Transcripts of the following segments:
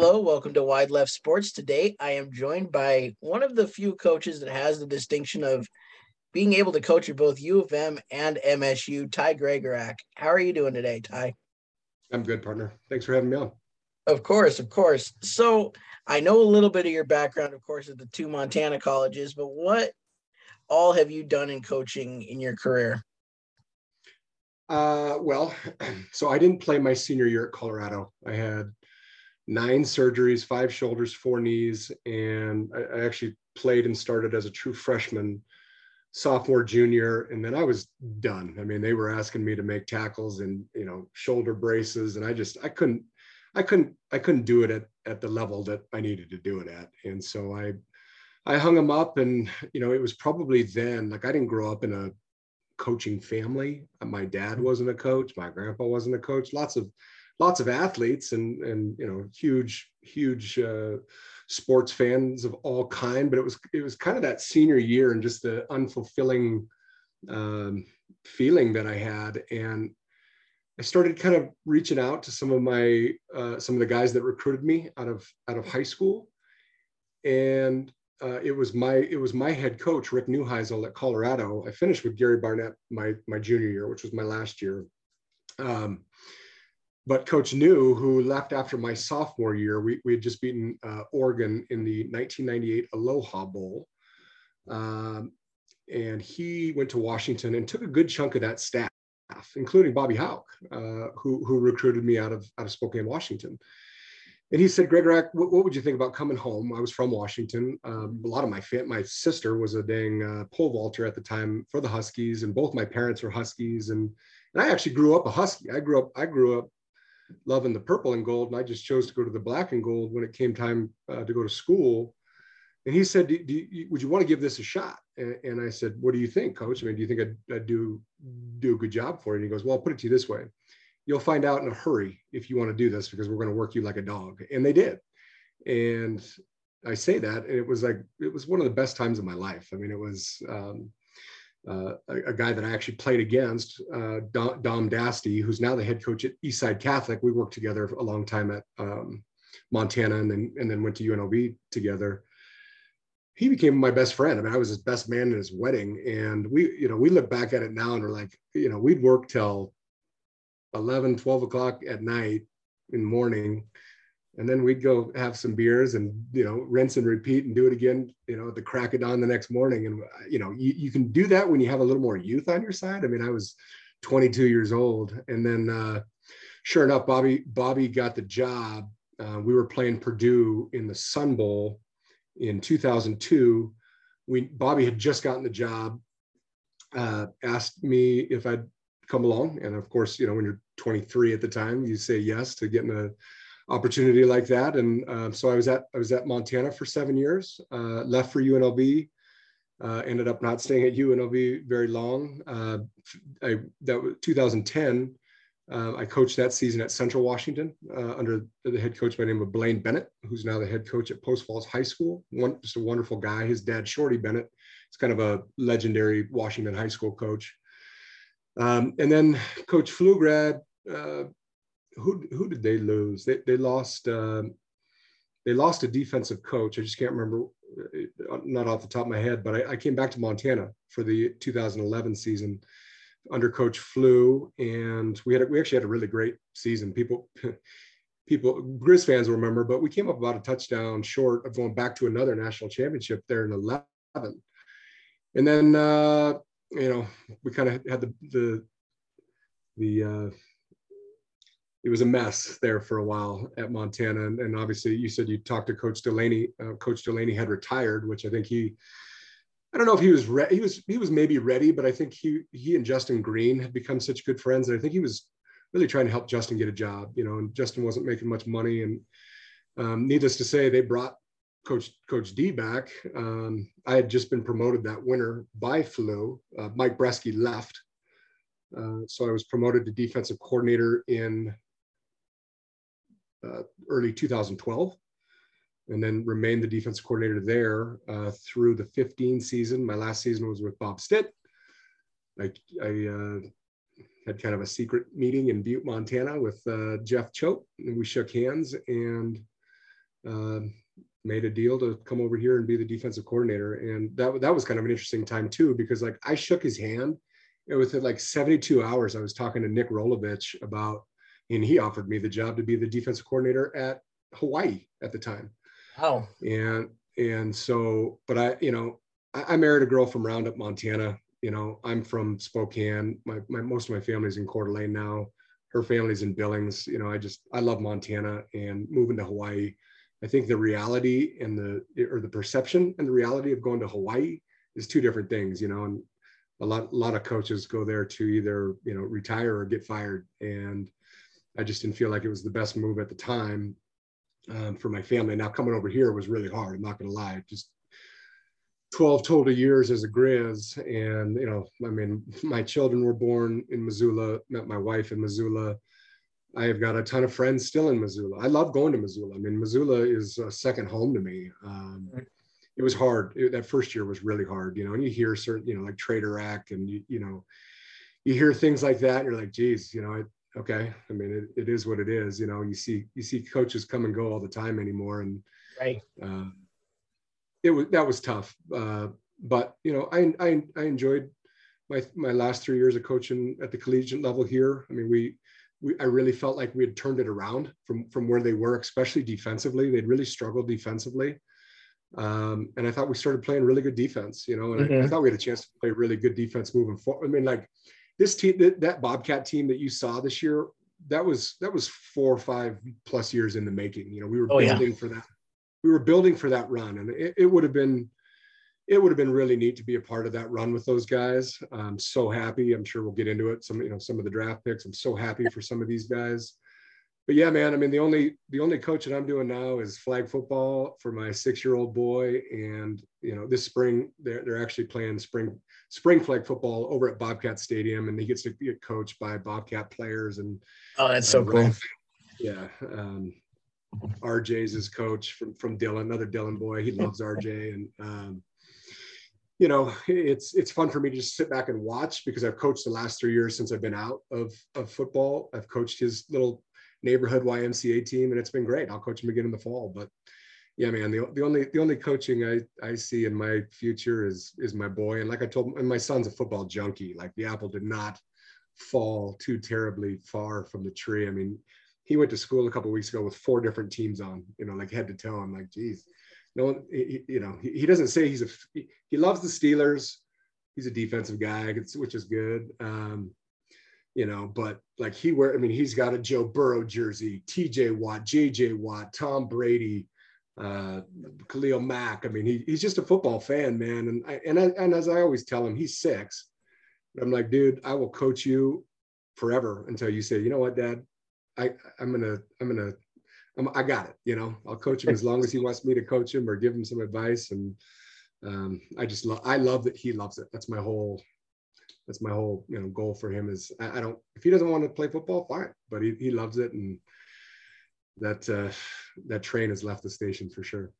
Hello, welcome to Wide Left Sports. Today, I am joined by one of the few coaches that has the distinction of being able to coach at both U of M and MSU, Ty Gregorak. How are you doing today, Ty? I'm good, partner. Thanks for having me on. Of course, of course. So, I know a little bit of your background, of course, at the two Montana colleges, but what all have you done in coaching in your career? Uh, well, so I didn't play my senior year at Colorado. I had nine surgeries, five shoulders, four knees, and I, I actually played and started as a true freshman, sophomore, junior, and then I was done. I mean, they were asking me to make tackles and you know shoulder braces, and I just I couldn't I couldn't I couldn't do it at at the level that I needed to do it at, and so I I hung them up, and you know it was probably then like I didn't grow up in a coaching family. My dad mm-hmm. wasn't a coach. My grandpa wasn't a coach. Lots of lots of athletes and and you know huge huge uh, sports fans of all kind but it was it was kind of that senior year and just the unfulfilling um, feeling that i had. And i started kind of reaching out to some of my uh, some of the guys that recruited me out of out of high school. And uh, it was my it was my head coach rick neuheisel at colorado. I finished with gary barnett my my junior year which was my last year. Um, but Coach New, who left after my sophomore year, we, we had just beaten uh, Oregon in the 1998 Aloha Bowl. Um, and he went to Washington and took a good chunk of that staff, including Bobby Hauck, uh, who, who recruited me out of, out of Spokane, Washington. And he said, Greg what, what, would you think about coming home? I was from Washington. Um, a lot of my my sister was a dang uh, pole vaulter at the time for the Huskies, and both my parents were Huskies. And and I actually grew up a Husky. I grew up I grew up loving the purple and gold, and I just chose to go to the black and gold when it came time uh, to go to school. And he said, do, do you, "Would you want to give this a shot?" And, and, I said, "What do you think, Coach? I mean, do you think I'd, I'd, do do a good job for you?" And he goes, "Well, I'll put it to you this way: you'll find out in a hurry if you want to do this because we're going to work you like a dog." And they did. And I say that, and it was like it was one of the best times of my life. I mean, it was. Um, uh, a, a, guy that I actually played against, uh, Dom, Dom, Dasty, who's now the head coach at Eastside Catholic. We worked together a long time at um, Montana and then and then went to UNLV together. He became my best friend. I mean, I was his best man at his wedding, and we, you know, we look back at it now and we're like, you know, we'd work till 11, 12 o'clock at night in the morning and then we'd go have some beers and you know rinse and repeat and do it again you know at the crack of dawn the next morning. And you know you, you can do that when you have a little more youth on your side. I mean i was 22 years old. And then uh, sure enough bobby bobby got the job. Uh, we were playing purdue in the sun bowl in 2002 we bobby had just gotten the job uh, asked me if i'd come along. And of course you know when you're 23 at the time you say yes to getting a opportunity like that. And uh, so I was at I was at Montana for seven years. Uh, left for UNLV. Uh, ended up not staying at UNLV very long. Uh, I that was 2010. Uh, I coached that season at Central Washington uh, under the head coach by the name of Blaine Bennett, who's now the head coach at Post Falls High School. One, just a wonderful guy. His dad, Shorty Bennett, is kind of a legendary Washington high school coach. Um, and then Coach Pflugrad uh, who who did they lose? They they lost um, they lost a defensive coach. I just can't remember, uh, not off the top of my head. But I, I came back to Montana for the 2011 season under Coach Flew, and we had we actually had a really great season. People. People, Grizz fans will remember, but we came up about a touchdown short of going back to another national championship there in 11. And then, uh, you know, we kind of had the, the, the, uh, it was a mess there for a while at Montana. And, and obviously, you said you talked to Coach Delaney. Uh, Coach Delaney had retired, which I think he, I don't know if he was re- he was he was maybe ready, but I think he he and Justin Green had become such good friends, and I think he was really trying to help Justin get a job. You know, and Justin wasn't making much money, and um, needless to say, they brought Coach Coach D back. Um, I had just been promoted that winter by Flew. Uh, Mike Breske left. Uh, so I was promoted to defensive coordinator in uh, early 2012 and then remained the defensive coordinator there uh, through the 15 season. My last season was with Bob Stitt. I, I uh, had kind of a secret meeting in Butte, Montana with uh, Jeff Choate, and we shook hands. And um, made a deal to come over here and be the defensive coordinator. And that, that was kind of an interesting time too, because like I shook his hand and within like 72 hours, I was talking to Nick Rolovich about, and he offered me the job to be the defensive coordinator at Hawaii at the time. Wow. And, and so, but I, you know, I, I married a girl from Roundup, Montana. You know, I'm from Spokane. My, my, most of my family's in Coeur d'Alene now. Her family's in Billings. You know, I just, I love Montana and moving to Hawaii I think the reality and the or the perception and the reality of going to Hawaii is two different things, you know. And a lot a lot of coaches go there to either you know retire or get fired, and I just didn't feel like it was the best move at the time um, for my family. Now coming over here was really hard. I'm not going to lie. Just 12 total years as a Grizz, and you know, I mean, my children were born in Missoula. Met my wife in Missoula I have got a ton of friends still in Missoula. I love going to Missoula. I mean, Missoula is a second home to me. Um, it was hard. It, that first year was really hard, you know, and you hear certain, you know, like Trader Act and, you, you know, you hear things like that and you're like, geez, you know, I, okay. I mean, it, it is what it is, you know, you see, you see coaches come and go all the time anymore. And right. Uh, it was, that was tough. Uh, but, you know, I, I, I enjoyed my, my last three years of coaching at the collegiate level here. I mean, we, we, I really felt like we had turned it around from from where they were, especially defensively. They'd really struggled defensively, um, and I thought we started playing really good defense. You know, and mm-hmm. I, I, mm-hmm. thought we had a chance to play really good defense moving forward. I mean, like this team, that, that Bobcat team that you saw this year, that was that was four or five plus years in the making. You know, we were oh, building yeah. for that. We were building for that run, and it, it would have been it would have been really neat to be a part of that run with those guys. I'm so happy. I'm sure we'll get into it. Some, you know, some of the draft picks. I'm so happy for some of these guys. But yeah, man. I mean, the only the only coach that I'm doing now is flag football for my six year old boy. And you know, this spring they're they're actually playing spring spring flag football over at Bobcat Stadium, and he gets to get coached by Bobcat players. And oh, that's so uh, cool. Yeah. Um, RJ's his coach from from Dylan, another Dylan boy. He loves RJ, and um, you know, it's it's fun for me to just sit back and watch because I've coached the last three years since I've been out of of football. I've coached his little neighborhood YMCA team, and it's been great. I'll coach him again in the fall. But yeah, man, the, the only the only coaching I I see in my future is is my boy. And like I told, and my son's a football junkie. Like the apple did not fall too terribly far from the tree. I mean, he went to school a couple weeks ago with four different teams on, you know, like head to toe. I'm like, geez, no one, he, you know, he, he, doesn't say he's a, he, he, loves the Steelers. He's a defensive guy, which is good. Um, you know, but like he wear, I mean, he's got a Joe Burrow jersey, TJ Watt, JJ Watt, Tom Brady, uh, Khalil Mack. I mean, he, he's just a football fan, man. And I, and I, and as I always tell him, he's six. I'm like, dude, I will coach you forever until you say, you know what, Dad, I, I'm gonna, I'm gonna I'm, i got it. You know, I'll coach him as long as he wants me to coach him or give him some advice. And um, I just love, I love that he loves it. That's my whole, that's my whole, you know, goal for him is I, I don't, if he doesn't want to play football, fine, but he, he loves it. And that, uh, that train has left the station for sure.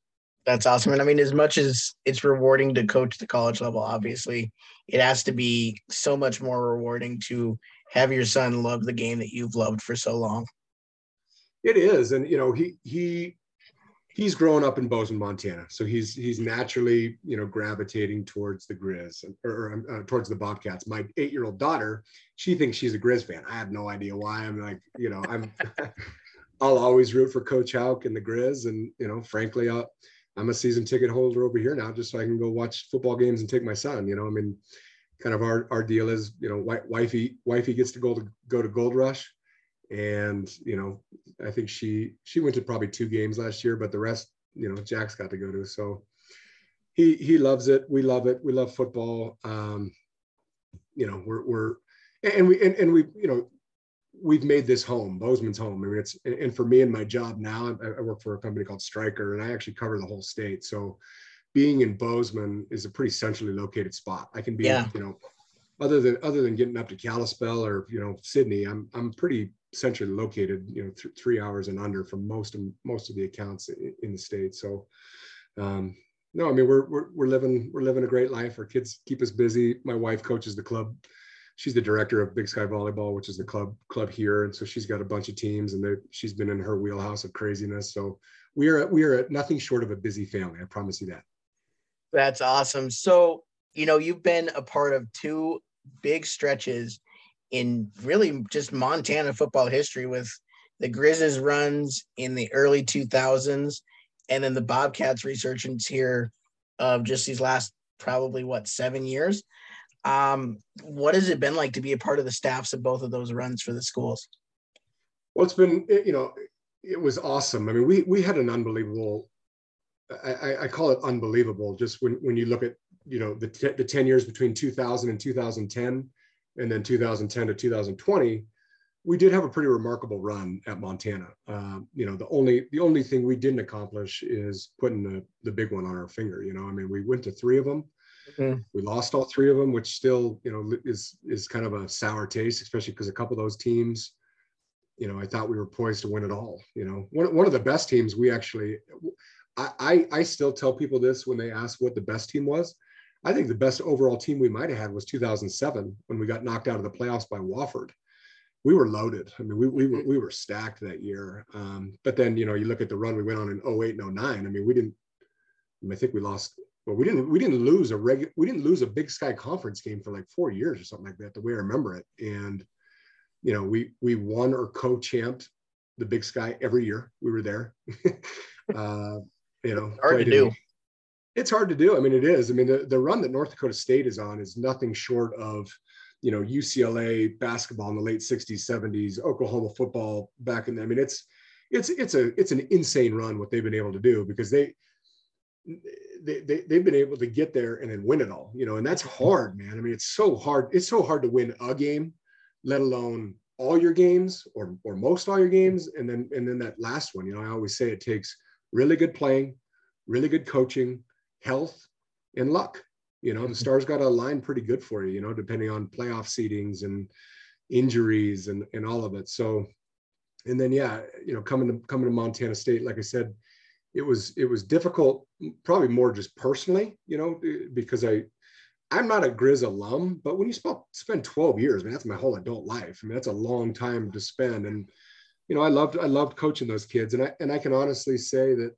That's awesome. And I mean, as much as it's rewarding to coach the college level, obviously, it has to be so much more rewarding to have your son love the game that you've loved for so long. It is, and you know, he he he's grown up in Bozeman, Montana, so he's he's naturally you know gravitating towards the Grizz or, uh, towards the Bobcats. My eight-year-old daughter, she thinks she's a Grizz fan. I have no idea why. I'm like, you know, I'm I'll always root for Coach Hauck and the Grizz, and you know, frankly, i am a season ticket holder over here now, just so I can go watch football games and take my son. You know, I mean, kind of our our deal is, you know, wifey wifey gets to go to go to Gold Rush and you know i think she she went to probably two games last year but the rest you know jack's got to go to. So he he loves it. We love it. We love football. Um you know we're we're and we and, and we you know we've made this home bozeman's home. I mean it's and for me and my job now I, I work for a company called Stryker and i actually cover the whole state. So being in bozeman is a pretty centrally located spot. I can be yeah. you know other than other than getting up to Kalispell or you know Sidney, I'm I'm pretty centrally located, you know, th- three hours and under from most of most of the accounts in, the state. So, um, no, I mean we're, we're we're living we're living a great life. Our kids keep us busy. My wife coaches the club. She's the director of Big Sky Volleyball, which is the club club here, and so she's got a bunch of teams, and she's been in her wheelhouse of craziness. So we are we are nothing short of a busy family. I promise you that. That's awesome. So you know you've been a part of two big stretches in really just Montana football history with the Grizzlies runs in the early 2000s and then the Bobcats resurgence here of just these last probably what seven years. Um, what has it been like to be a part of the staffs of both of those runs for the schools? Well, it's been you know it was awesome. I mean, we we had an unbelievable. I, I call it unbelievable just when when you look at you know the t- the ten years between 2000 and 2010, and then 2010 to 2020 we did have a pretty remarkable run at Montana. Uh, you know, the only the only thing we didn't accomplish is putting the the big one on our finger. You know, I mean, we went to three of them. Mm-hmm. We lost all three of them, which still, you know, is is kind of a sour taste, especially because a couple of those teams, you know, I thought we were poised to win it all. You know, one one of the best teams we actually, I I, I still tell people this when they ask what the best team was. I think the best overall team we might have had was 2007 when we got knocked out of the playoffs by Wofford we were loaded. I mean, we, we were, we were stacked that year. Um, but then, you know, you look at the run we went on in 08 and 09. I mean, we didn't, I, mean, I think we lost, well, we didn't, we didn't lose a regular, we didn't lose a big sky conference game for like four years or something like that, the way I remember it. And, you know, we, we won or co-champed the big sky every year we were there. uh, you know, hard to do. It's hard to do. I mean, it is. I mean, the, the run that North Dakota State is on is nothing short of, you know UCLA basketball in the late 60s 70s Oklahoma football back in the, I mean it's it's it's a it's an insane run what they've been able to do because they they, they they've been able to get there and then win it all you know and that's hard man I mean it's so hard it's so hard to win a game let alone all your games or or most all your games and then and then that last one you know I always say it takes really good playing really good coaching health and luck you know, the mm-hmm. stars got to align pretty good for you, you know, depending on playoff seedings and injuries and, and all of it. So, and then, yeah, you know, coming to, coming to Montana state, like I said, it was, it was difficult, probably more just personally, you know, eh, because I, I'm not a Grizz alum, but when you spend, spend 12 years, I mean, that's my whole adult life. I mean, that's a long time to spend. And, you know, I loved, I loved coaching those kids. And I, and I can honestly say that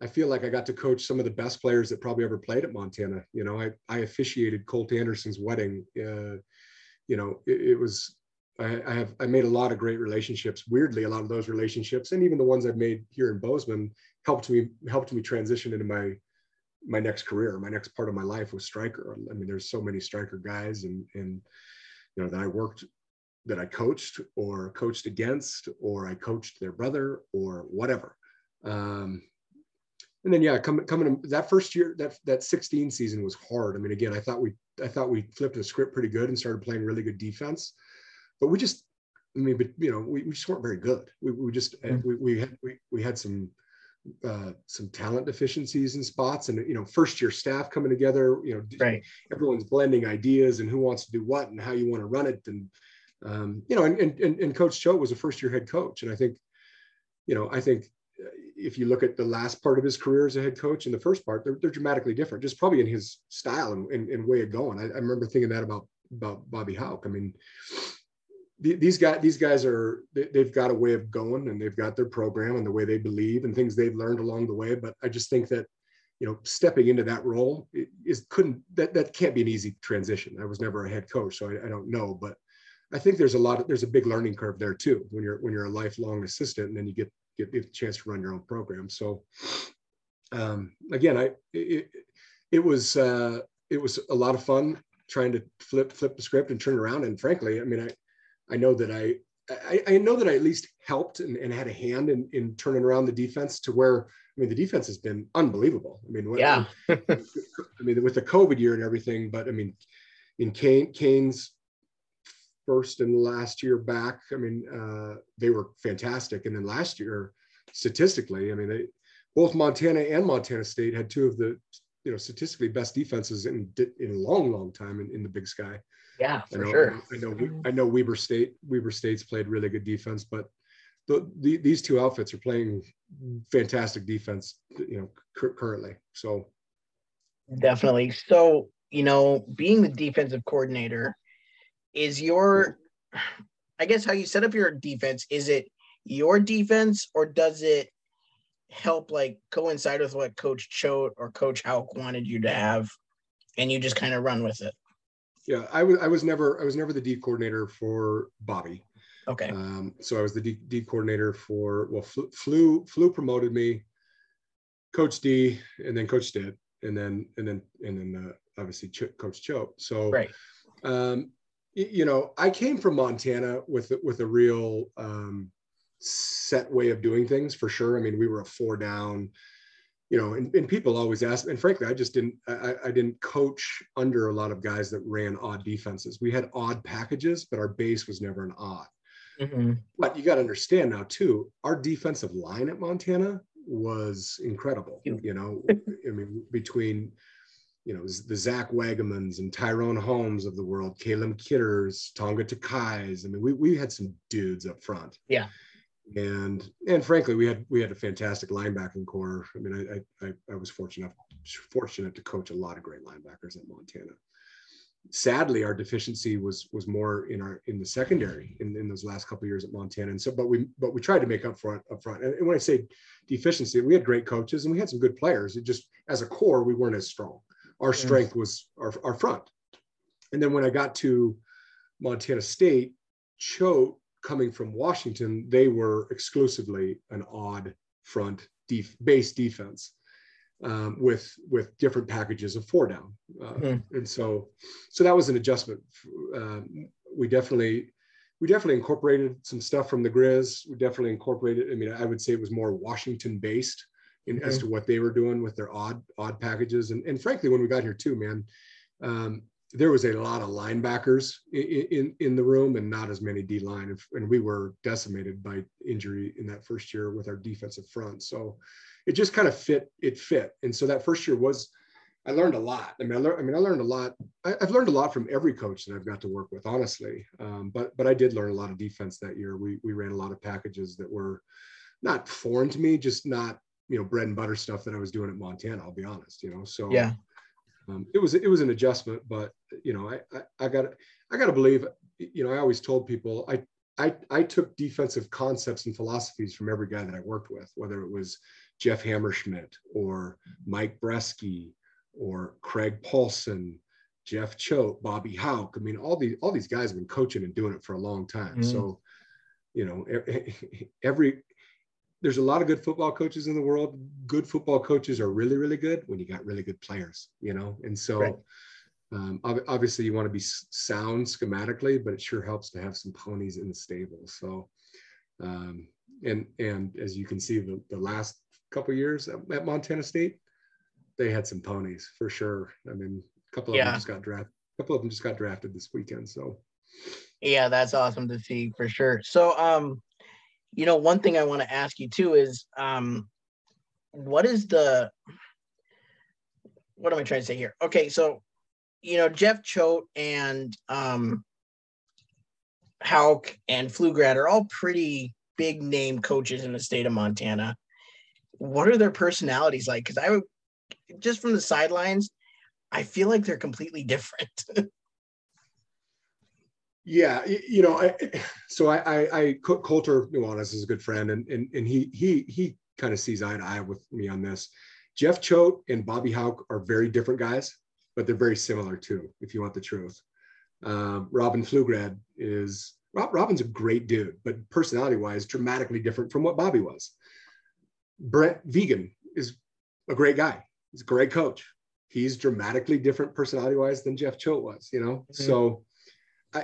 I feel like I got to coach some of the best players that probably ever played at Montana. You know, I, I officiated Colt Anderson's wedding. Uh, you know, it, it was, I, I, have, I made a lot of great relationships. Weirdly, a lot of those relationships and even the ones I've made here in Bozeman helped me, helped me transition into my, my next career. My next part of my life was Stryker. I mean, there's so many Stryker guys and, and, you know, that I worked that I coached or coached against, or I coached their brother or whatever. Um, and then yeah, coming coming that first year, that that 16 season was hard. I mean, again, I thought we I thought we flipped the script pretty good and started playing really good defense, but we just I mean, but you know, we, we just weren't very good. We, we just mm-hmm. we, we had we, we had some uh, some talent deficiencies in spots, and you know, first year staff coming together. You know, right. everyone's blending ideas and who wants to do what and how you want to run it, and um, you know, and, and and Coach Choate was a first year head coach, and I think, you know, I think if you look at the last part of his career as a head coach and the first part, they're, they're dramatically different, just probably in his style and, and, and way of going. I, I, remember thinking that about about Bobby Hauck. I mean, the, these guys these guys are they, have got a way of going and they've got their program and the way they believe and things they've learned along the way. But I just think that you know stepping into that role is couldn't that that can't be an easy transition. I was never a head coach, so I, I don't know, but I think there's a lot of there's a big learning curve there too when you're when you're a lifelong assistant and then you get get, a chance to run your own program. So um, again, I it, it was uh, it was a lot of fun trying to flip flip the script and turn it around. And frankly, I mean, I I know that I I, I know that I at least helped and, and had a hand in, in turning around the defense to where I mean the defense has been unbelievable. I mean, yeah. I mean with the COVID year and everything, but I mean in Kane Kane's first and last year back, I mean, uh, they were fantastic. And then last year, statistically, I mean, they, both Montana and Montana State had two of the, you know, statistically best defenses in in a long, long time in, in the Big Sky. Yeah, for I know, sure. I know. I know Weber State. Weber State's played really good defense, but the, the, these two outfits are playing fantastic defense. You know, currently. So definitely. So you know, being the defensive coordinator is your I guess how you set up your defense, is it your defense or does it help like coincide with what Coach Choate or Coach Hauck wanted you to have, and you just kind of run with it? Yeah, I was I was never I was never the D coordinator for Bobby. Okay. Um, so I was the D, D coordinator for well, flew flew promoted me, Coach D, and then Coach Stitt, and then and then and then uh, obviously Ch- Coach Choate. So right. Um, you know, I came from Montana with with a real um, set way of doing things for sure. I mean, we were a four down, you know, and, and people always ask, and frankly, I just didn't, I, I didn't coach under a lot of guys that ran odd defenses. We had odd packages, but our base was never an odd. Mm-hmm. But you got to understand now too, our defensive line at Montana was incredible. You know, I mean, between you know the Zach Wagenmanns and Tyrone Holmes of the world, Caleb Kidders, Tonga Takais. I mean, we we had some dudes up front. Yeah and and frankly, we had we had a fantastic linebacking core. I mean, I I, I was fortunate fortunate to coach a lot of great linebackers at Montana. Sadly, our deficiency was was more in our in the secondary in, in those last couple years at Montana. And so, but we but we tried to make up front up front. And when I say deficiency, we had great coaches and we had some good players. It just as a core, we weren't as strong. Our strength was our, our front. And then when I got to Montana State, Choate coming from Washington, they were exclusively an odd front def- base defense um, with with different packages of four down, uh, mm. and so so that was an adjustment. Uh, we definitely we definitely incorporated some stuff from the Grizz. We definitely incorporated. I mean, I would say it was more Washington based in, as to what they were doing with their odd odd packages, and and frankly, when we got here too, man. Um, there was a lot of linebackers in, in, in the room and not as many D line. And we were decimated by injury in that first year with our defensive front. So it just kind of fit, it fit. And so that first year was, I learned a lot. I mean, I, learned, I mean, I learned a lot. I, have learned a lot from every coach that I've got to work with, honestly. Um, but, but I did learn a lot of defense that year. We, we ran a lot of packages that were not foreign to me, just not, you know, bread and butter stuff that I was doing at Montana, I'll be honest, you know? So, yeah um, it was it was an adjustment, but you know, I I, I got I got to believe. You know, I always told people I I I took defensive concepts and philosophies from every guy that I worked with, whether it was Jeff Hammerschmidt or Mike Breske or Craig Paulson, Jeff Choate, Bobby Hauck. I mean, all these all these guys have been coaching and doing it for a long time. Mm-hmm. So, you know, every there's a lot of good football coaches in the world. Good football coaches are really, really good when you got really good players, you know? And so right. um, obviously you want to be sound schematically, but it sure helps to have some ponies in the stable. So, um, and, and as you can see, the, the last couple years at, at, Montana State, they had some ponies for sure. I mean, a couple of yeah. them just got drafted. A couple of them just got drafted this weekend. So, yeah, that's awesome to see for sure. So, um, you know, one thing I want to ask you too is um, what is the what am I trying to say here? Okay, so you know, Jeff Choate and um Hauck and Pflugrad are all pretty big name coaches in the state of Montana. What are their personalities like? Because I would just from the sidelines, I feel like they're completely different. Yeah, you know, I, so I, I, I Colter Nuanez is a good friend, and and and he he he kind of sees eye to eye with me on this. Jeff Choate and Bobby Hauck are very different guys, but they're very similar too. If you want the truth, um, Robin Pflugrad is Rob, Robin's a great dude, but personality-wise, dramatically different from what Bobby was. Brent Vigen is a great guy. He's a great coach. He's dramatically different personality-wise than Jeff Choate was. You know, mm-hmm. so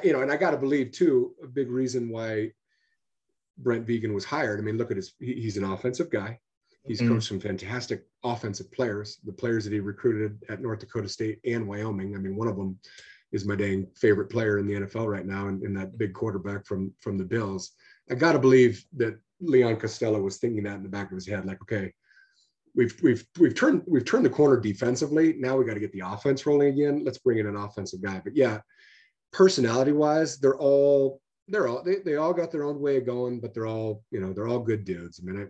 you know, and I got to believe too, a big reason why Brent Vigen was hired. I mean, look at his, he, he's an offensive guy. He's mm-hmm. coached some fantastic offensive players. The players that he recruited at North Dakota State and Wyoming. I mean, one of them is my dang favorite player in the NFL right now, and, and that big quarterback from from the Bills. I got to believe that Leon Costello was thinking that in the back of his head, like, okay, we've we've we've turned we've turned the corner defensively. Now we got to get the offense rolling again. Let's bring in an offensive guy. But yeah, personality wise, they're all they're all they, they all got their own way of going, but they're all, you know, they're all good dudes. I mean, I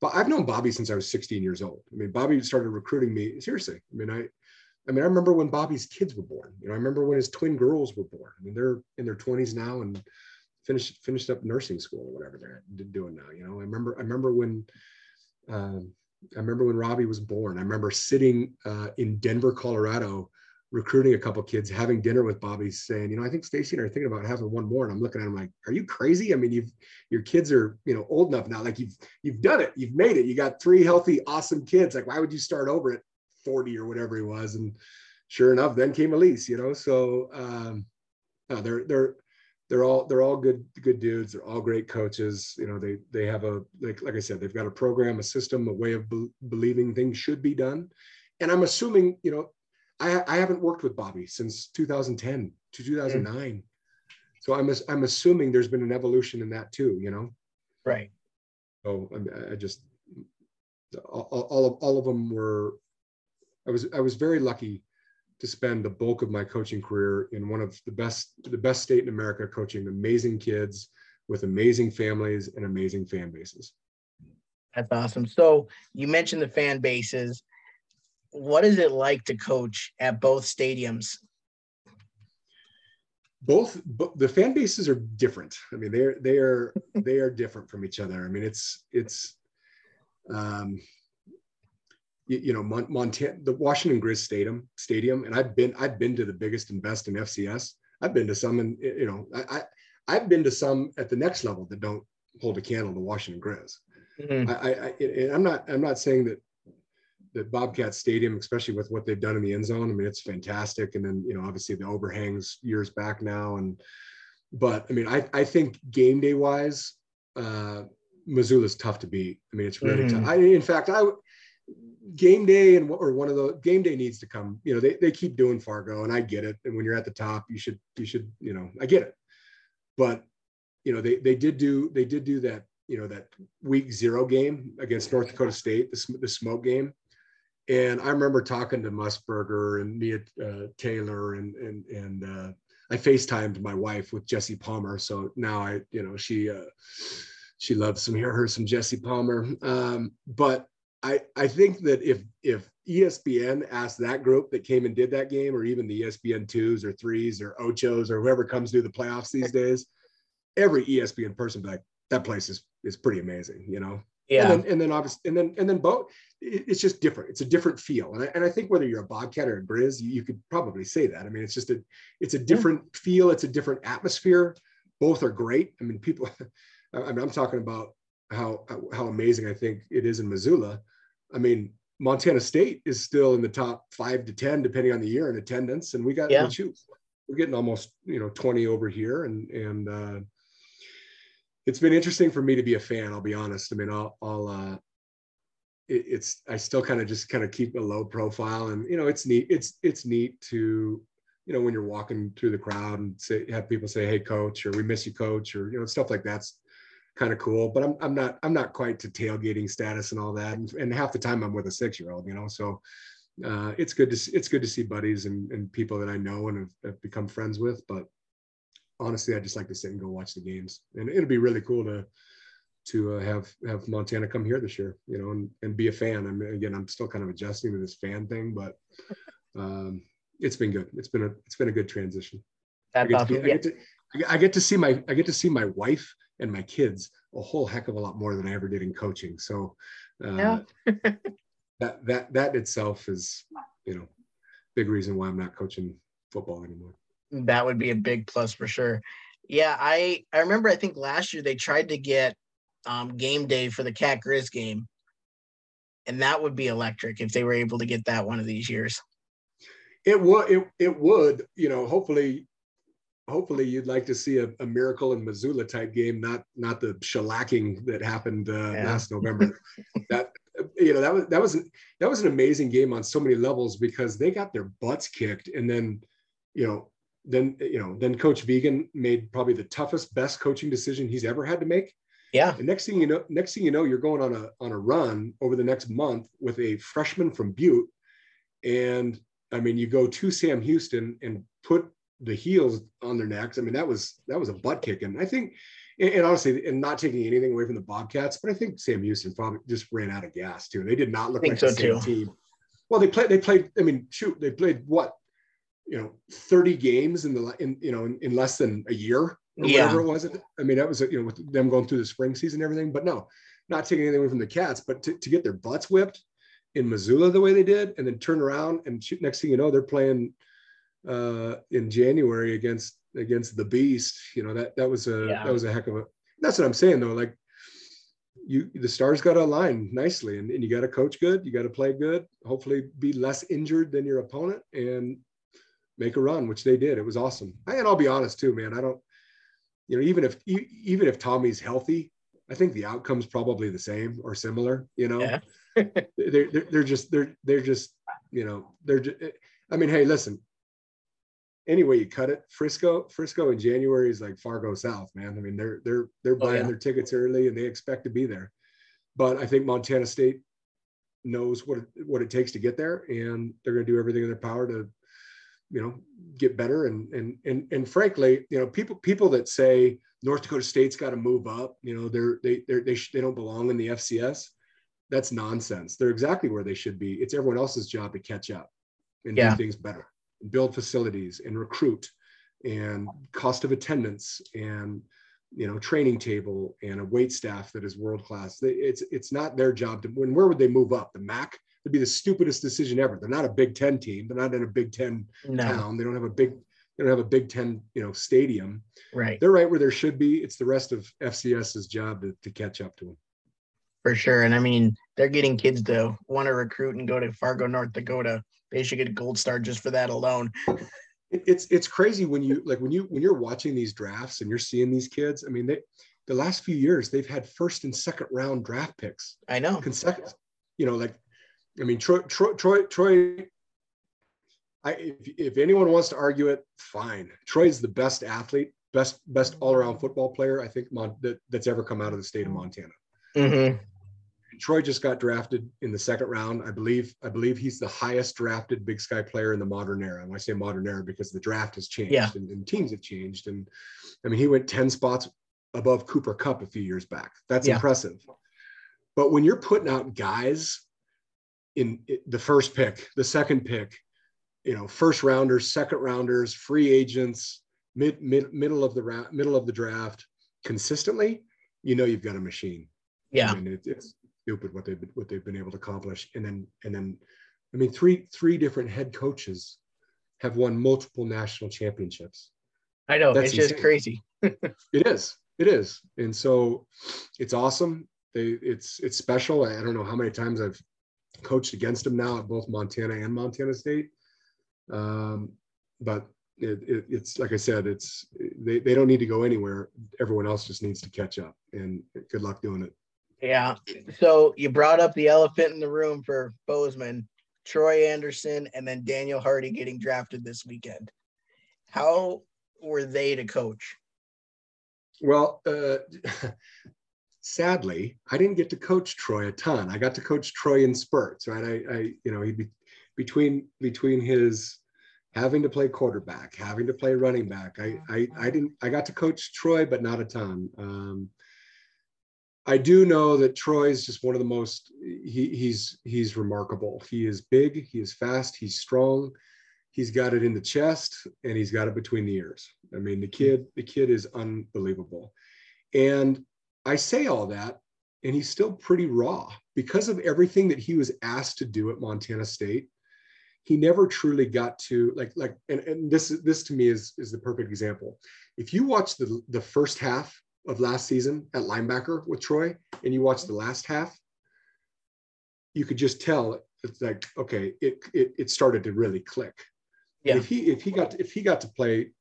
but I've known Bobby since I was 16 years old. I mean, Bobby started recruiting me seriously. I mean, I I mean, I remember when Bobby's kids were born. You know, I remember when his twin girls were born. I mean, they're in their 20s now and finished finished up nursing school or whatever they're doing now. You know, I remember I remember when um, I remember when Robbie was born. I remember sitting uh, in Denver, Colorado, recruiting a couple kids, having dinner with Bobby, saying, you know, I think Stacy and I are thinking about having one more. And I'm looking at him like, are you crazy? I mean, you've your kids are, you know, old enough now. Like you've you've done it, you've made it. You got three healthy, awesome kids. Like, why would you start over at 40 or whatever he was? And sure enough, then came Elise, you know. So um, no, they're they're they're all they're all good good dudes. They're all great coaches. You know, they they have a like like I said, they've got a program, a system, a way of be- believing things should be done. And I'm assuming, you know, I, I haven't worked with Bobby since 2010 to 2009. Mm. So I'm, I'm assuming there's been an evolution in that too, you know? Right. So I, I just, all, all of, all of them were, I was, I was very lucky to spend the bulk of my coaching career in one of the best, the best state in America, coaching amazing kids with amazing families and amazing fan bases. That's awesome. So you mentioned the fan bases what is it like to coach at both stadiums? Both, the fan bases are different. I mean, they're they are they are different from each other. I mean, it's it's um, you, you know, Montana, the Washington Grizz Stadium Stadium, and I've been I've been to the biggest and best in FCS. I've been to some, and you know, I, I have been to some at the next level that don't hold a candle to Washington Grizz. Mm-hmm. I, I, I, I'm not I'm not saying that the Bobcat Stadium, especially with what they've done in the end zone. I mean, it's fantastic. And then, you know, obviously the overhangs years back now. And, but I mean, I, I think game day wise, uh, Missoula's tough to beat. I mean, it's really mm-hmm. tough. I, in fact, I, game day and or one of the game day needs to come, you know, they, they keep doing Fargo and I get it. And when you're at the top, you should, you should, you know, I get it. But, you know, they, they did do, they did do that, you know, that week zero game against North Dakota State, the, the smoke game and I remember talking to Musburger and Mia uh, Taylor and and and uh, I FaceTimed my wife with Jesse Palmer. So now I, you know, she uh, she loves some hear her some Jesse Palmer. Um, but I I think that if if ESPN asked that group that came and did that game, or even the ESPN twos or threes or ochos or whoever comes through the playoffs these days, every ESPN person be like, that place is is pretty amazing, you know. Yeah. And then, and then obviously, and then, and then both, it's just different. It's a different feel. And I, and I think whether you're a Bobcat or a Grizz, you, you could probably say that. I mean, it's just a, it's a different yeah. feel. It's a different atmosphere. Both are great. I mean, people, I mean, I'm talking about how, how amazing I think it is in Missoula. I mean, Montana State is still in the top five to 10, depending on the year in attendance. And we got, yeah. we're getting almost, you know, 20 over here. And, and, uh, it's been interesting for me to be a fan. I'll be honest. I mean, I'll, I'll uh, it, it's I still kind of just kind of keep a low profile, and you know, it's neat. It's it's neat to you know when you're walking through the crowd and say have people say, "Hey, coach," or "We miss you, coach," or you know stuff like that's kind of cool. But I'm I'm not I'm not quite to tailgating status and all that. And, and half the time I'm with a six year old, you know, so. Uh, it's good to see, it's good to see buddies and, and people that I know and have, have become friends with, but honestly, I just like to sit and go watch the games, and it'll be really cool to to uh, have have Montana come here this year, you know, and, and be a fan. I mean, again, I'm still kind of adjusting to this fan thing, but um, it's been good. It's been a it's been a good transition. I get, be, I, get to, I get to see my I get to see my wife and my kids a whole heck of a lot more than I ever did in coaching. So uh, yeah. that that that itself is you know big reason why I'm not coaching football anymore that would be a big plus for sure. Yeah, I I remember I think last year they tried to get um, game day for the Cat Grizz game, and that would be electric if they were able to get that one of these years. It would. It, it would. You know, hopefully, hopefully you'd like to see a, a miracle in Missoula type game, not not the shellacking that happened uh, yeah. last November. that you know that was that was that was an amazing game on so many levels because they got their butts kicked, and then you know then you know then coach Vigen made probably the toughest best coaching decision he's ever had to make. Yeah. And next thing you know next thing you know you're going on a on a run over the next month with a freshman from butte. And i mean you go to sam houston and put the heels on their necks. I mean that was that was a butt kick and i think and, and honestly and not taking anything away from the bobcats but i think sam houston probably just ran out of gas too. They did not look like so the same too. team. Well they played they played i mean shoot they played what you know 30 games in the in you know in, in less than a year or yeah. whatever it was i mean that was you know with them going through the spring season and everything but no not taking anything away from the cats, but to, to get their butts whipped in Missoula the way they did, and then turn around and shoot, next thing you know, they're playing uh, in January against against the Beast. You know that that was a yeah. that was a heck of a. That's what I'm saying though. Like you, the stars got to align nicely, and, and you got to coach good. You got to play good. Hopefully, be less injured than your opponent, and make a run, which they did. It was awesome. And I'll be honest too, man. I don't, you know, even if even if Tommy's healthy, I think the outcome's probably the same or similar. You know, yeah. they're, they're they're just they're they're just you know they're. Just, I mean, hey, listen. Any way you cut it, Frisco, Frisco in January is like Fargo South, man. I mean, they're they're they're buying oh, yeah. their tickets early and they expect to be there. But I think Montana State knows what what it takes to get there, and they're going to do everything in their power to you know get better and and and and frankly you know people people that say north dakota state's got to move up you know they're they they're, they they don't belong in the fcs that's nonsense. They're exactly where they should be. It's everyone else's job to catch up and yeah. do things better build facilities and recruit and cost of attendance and you know training table and a wait staff that is world class it's it's not their job to when where would they move up? The mac would be the stupidest decision ever. They're not a Big Ten team. They're not in a Big Ten no. town. They don't have a big they don't have a Big Ten, you know, stadium. Right. They're right where they should be. It's the rest of FCS's job to, to catch up to them. For sure. And I mean, they're getting kids to want to recruit and go to Fargo, North Dakota. They should get a gold star just for that alone. it's it's crazy when you like when you when you're watching these drafts and you're seeing these kids. I mean, they the last few years they've had first and second round draft picks. I know. Consecutive. You know, like I mean, Troy, Troy, Troy, Troy I, if, if anyone wants to argue it, fine. Troy's the best athlete, best best all around football player I think Mon, that, that's ever come out of the state of Montana. Mm-hmm. Troy just got drafted in the second round. I believe I believe he's the highest drafted Big Sky player in the modern era. And I say modern era because the draft has changed yeah. and, and, teams have changed. And I mean, he went ten spots above Cooper Kupp a few years back. That's yeah. impressive. But when you're putting out guys in the first pick, the second pick, you know, first rounders, second rounders, free agents, mid, mid middle of the round, middle of the draft, consistently, you know, you've got a machine. Yeah, I mean, it, it's stupid what they've what they've been able to accomplish, and then and then, I mean, three three different head coaches have won multiple national championships. I know That's it's insane. just crazy. it is. It is, and so it's awesome. They, it's it's special. I don't know how many times I've coached against them now at both Montana and Montana State. Um, but it, it, it's like I said, it's they, they don't need to go anywhere. Everyone else just needs to catch up. And good luck doing it. Yeah. So you brought up the elephant in the room for Bozeman, Troy Anderson, and then Daniel Hardy getting drafted this weekend. How were they to coach? Well, uh, sadly, I didn't get to coach Troy a ton. I got to coach Troy in spurts, right? I, I you know, he be, between between his having to play quarterback, having to play running back, I, I, I didn't. I got to coach Troy, but not a ton. Um, I do know that Troy is just one of the most. He, he's he's remarkable. He is big. He is fast. He's strong. He's got it in the chest, and he's got it between the ears. I mean, the kid the kid is unbelievable. And I say all that, and he's still pretty raw because of everything that he was asked to do at Montana State. He never truly got to like like and, and this this to me is is the perfect example. If you watch the the first half of last season at linebacker with Troy, and you watch the last half, you could just tell it's like okay, it it, it started to really click. Yeah. if he if he got to, if he got to play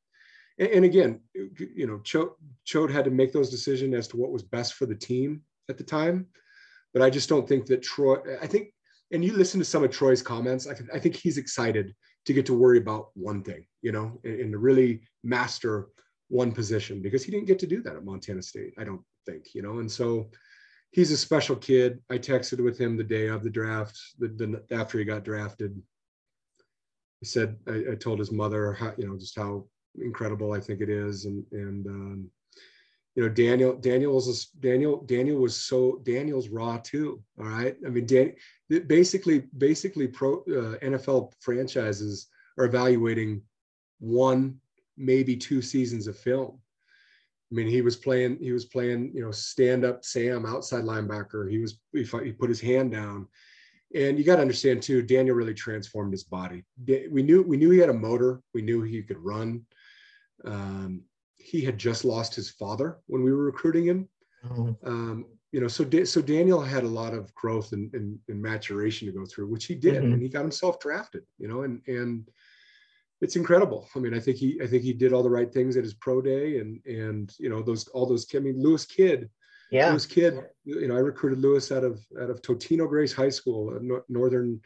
and, and again, you know, Cho, Choate had to make those decisions as to what was best for the team at the time. But I just don't think that Troy, I think, and you listen to some of Troy's comments, I, I think he's excited to get to worry about one thing, you know, and, and to really master one position because he didn't get to do that at Montana State, I don't think, you know, and so he's a special kid. I texted with him the day of the draft, the, the after he got drafted. He said I, I, told his mother how you know just how incredible I think it is. And and um, you know Daniel Daniel was Daniel Daniel was so Daniel's raw too. All right, I mean Dan, basically basically pro uh, NFL franchises are evaluating one maybe two seasons of film. I mean, he was playing, he was playing, you know, stand up Sam outside linebacker. He was, he, he put his hand down. And you got to understand too, Daniel really transformed his body. We knew, we knew he had a motor. We knew he could run. Um, he had just lost his father when we were recruiting him. Oh. Um, you know, so so Daniel had a lot of growth and, and, and maturation to go through, which he did, mm-hmm. and he got himself drafted. You know, and and it's incredible. I mean, I think he I think he did all the right things at his pro day, and and you know those all those. I mean, Lewis Kidd, yeah, Lewis Kidd, You know, I recruited Lewis out of out of Totino Grace High School, northern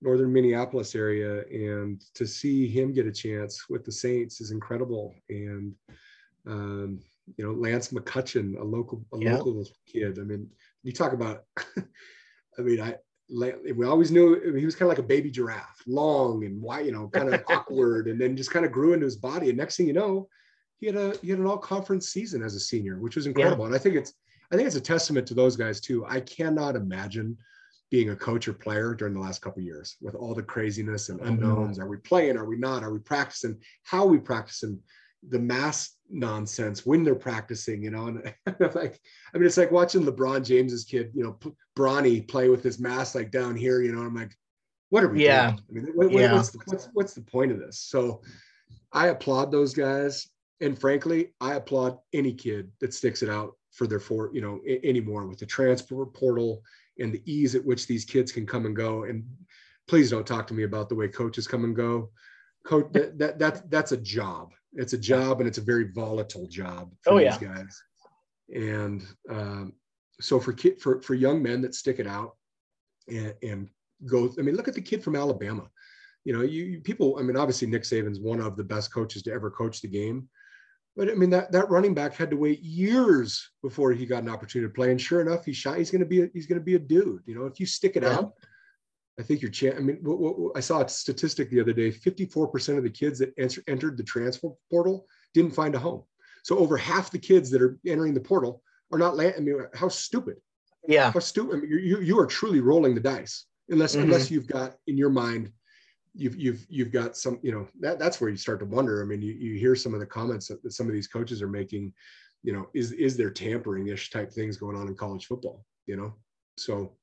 northern Minneapolis area, and to see him get a chance with the Saints is incredible. And um, you know, Lance McCutcheon, a local a yeah. local kid. I mean, you talk about. I mean, I we always knew he was kind of like a baby giraffe, long and white, you know, kind of awkward, and then just kind of grew into his body. And next thing you know, he had a he had an all conference season as a senior, which was incredible. Yeah. And I think it's I think it's a testament to those guys too. I cannot imagine being a coach or player during the last couple years with all the craziness and oh, unknowns. Are we playing? Are we not? Are we practicing? How are we practicing? The mass nonsense when they're practicing, you know. And like, I mean, it's like watching LeBron James's kid, you know, Bronny play with his mask like down here, you know. I'm like, what are we yeah. doing? I mean, what, yeah. what's, what's what's the point of this? So, I applaud those guys, and frankly, I applaud any kid that sticks it out for their for you know anymore with the transfer portal and the ease at which these kids can come and go. And please don't talk to me about the way coaches come and go. Coach, that, that, that that's a job it's a job and it's a very volatile job for oh, these yeah. guys. And um, so for kid for for young men that stick it out and, and go, I mean, look at the kid from Alabama. You know, you, you people. I mean, obviously Nick Saban's one of the best coaches to ever coach the game. But I mean, that, that running back had to wait years before he got an opportunity to play. And sure enough, he shot. He's going to be a, he's going to be a dude. You know, if you stick it yeah. out, I think your chance. I mean, what, what, I saw a statistic the other day: fifty-four percent of the kids that enter, entered the transfer portal didn't find a home. So over half the kids that are entering the portal are not. Land, I mean, how stupid! Yeah, how stupid! I mean, you you are truly rolling the dice unless mm-hmm. unless you've got in your mind you've you've you've got some you know that that's where you start to wonder i mean you, you hear some of the comments that, that some of these coaches are making you know is is there tampering ish type things going on in college football you know so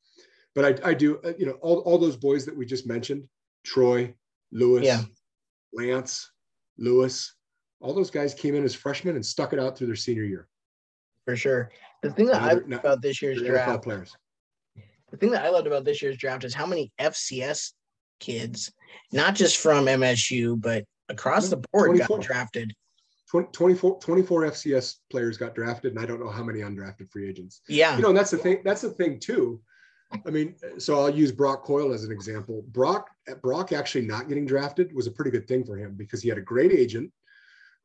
but I, I do, uh, you know, all, all those boys that we just mentioned, Troy, Lewis, yeah. Lance, Lewis, all those guys came in as freshmen and stuck it out through their senior year. For sure. The thing that I loved about this year's draft, players. the thing that I loved about this year's draft is how many FCS kids, not just from MSU, but across the board 24. got drafted. 24, 24 FCS players got drafted, and I don't know how many undrafted free agents. Yeah. You know, and that's the thing. That's the thing too. I mean, so I'll use Brock Coyle as an example. Brock Brock actually not getting drafted was a pretty good thing for him because he had a great agent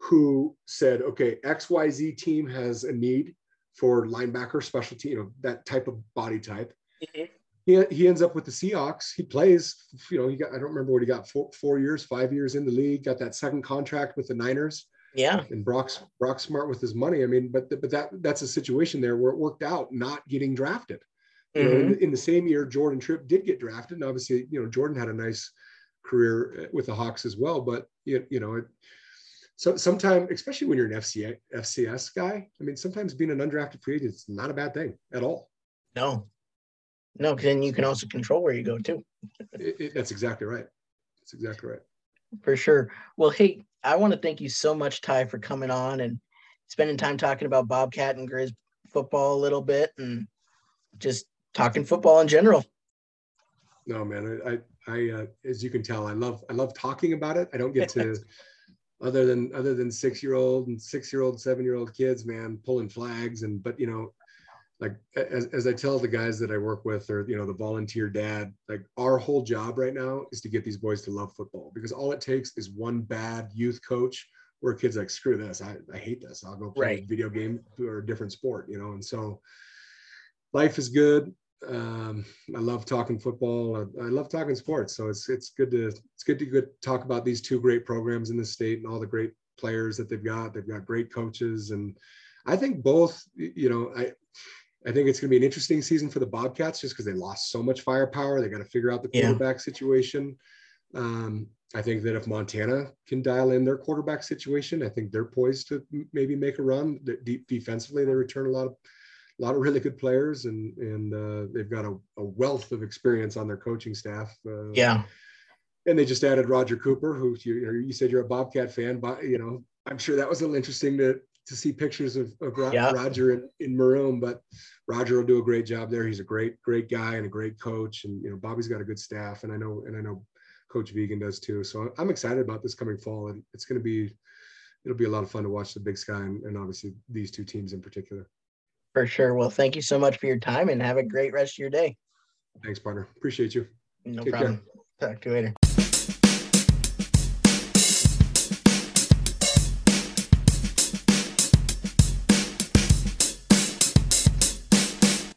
who said, okay, XYZ team has a need for linebacker specialty, you know, that type of body type. Mm-hmm. He, he ends up with the Seahawks. He plays, you know, he got, I don't remember what he got, four, four years, five years in the league, got that second contract with the Niners. Yeah. And Brock's Brock's smart with his money. I mean, but but that that's a situation there where it worked out not getting drafted. Mm-hmm. You know, in, mm-hmm. in, the same year, Jordan Tripp did get drafted, and obviously, you know, Jordan had a nice career uh, with the Hawks as well. But you, you know, it, so sometimes, especially when you're an FCA, FCS guy, I mean, sometimes being an undrafted free agent is not a bad thing at all. No, no, because then you can also control where you go too. it, it, that's exactly right. That's exactly right. For sure. Well, hey, I want to thank you so much, Ty, for coming on and spending time talking about Bobcat and Griz football a little bit and just talking football in general. No, man, I, I, uh, as you can tell, I love, I love talking about it. I don't get to, other than, other than six-year-old and six-year-old, seven-year-old kids, man, pulling flags and, but you know, like as, as I tell the guys that I work with, or you know, the volunteer dad, like our whole job right now is to get these boys to love football because all it takes is one bad youth coach where a kid's like, screw this, I, I hate this, I'll go play right. a video game or a different sport, you know, and so life is good um, I love talking football. I, I, love talking sports. So it's it's good to it's good to good talk about these two great programs in the state and all the great players that they've got. They've got great coaches, and I think both. You know, I I think it's going to be an interesting season for the Bobcats just because they lost so much firepower. They got to figure out the quarterback yeah. situation. Um, I think that if Montana can dial in their quarterback situation, I think they're poised to maybe make a run. Deep defensively, they return a lot of a lot of really good players, and and uh, they've got a, a, wealth of experience on their coaching staff. Uh, yeah, and they just added Roger Cooper, who you, you, you said you're a Bobcat fan, but you know I'm sure that was a little interesting to to see pictures of, of yeah. Roger in, in maroon, but Roger will do a great job there. He's a great, great guy and a great coach. And, you know, Bobby's got a good staff and I know, and I know coach Vigen does too. So I'm excited about this coming fall and it's going to be, it'll be a lot of fun to watch the big sky and, and obviously these two teams in particular. For sure. Well, thank you so much for your time and have a great rest of your day. Thanks, partner. Appreciate you. No Take problem. Care. Talk to you later.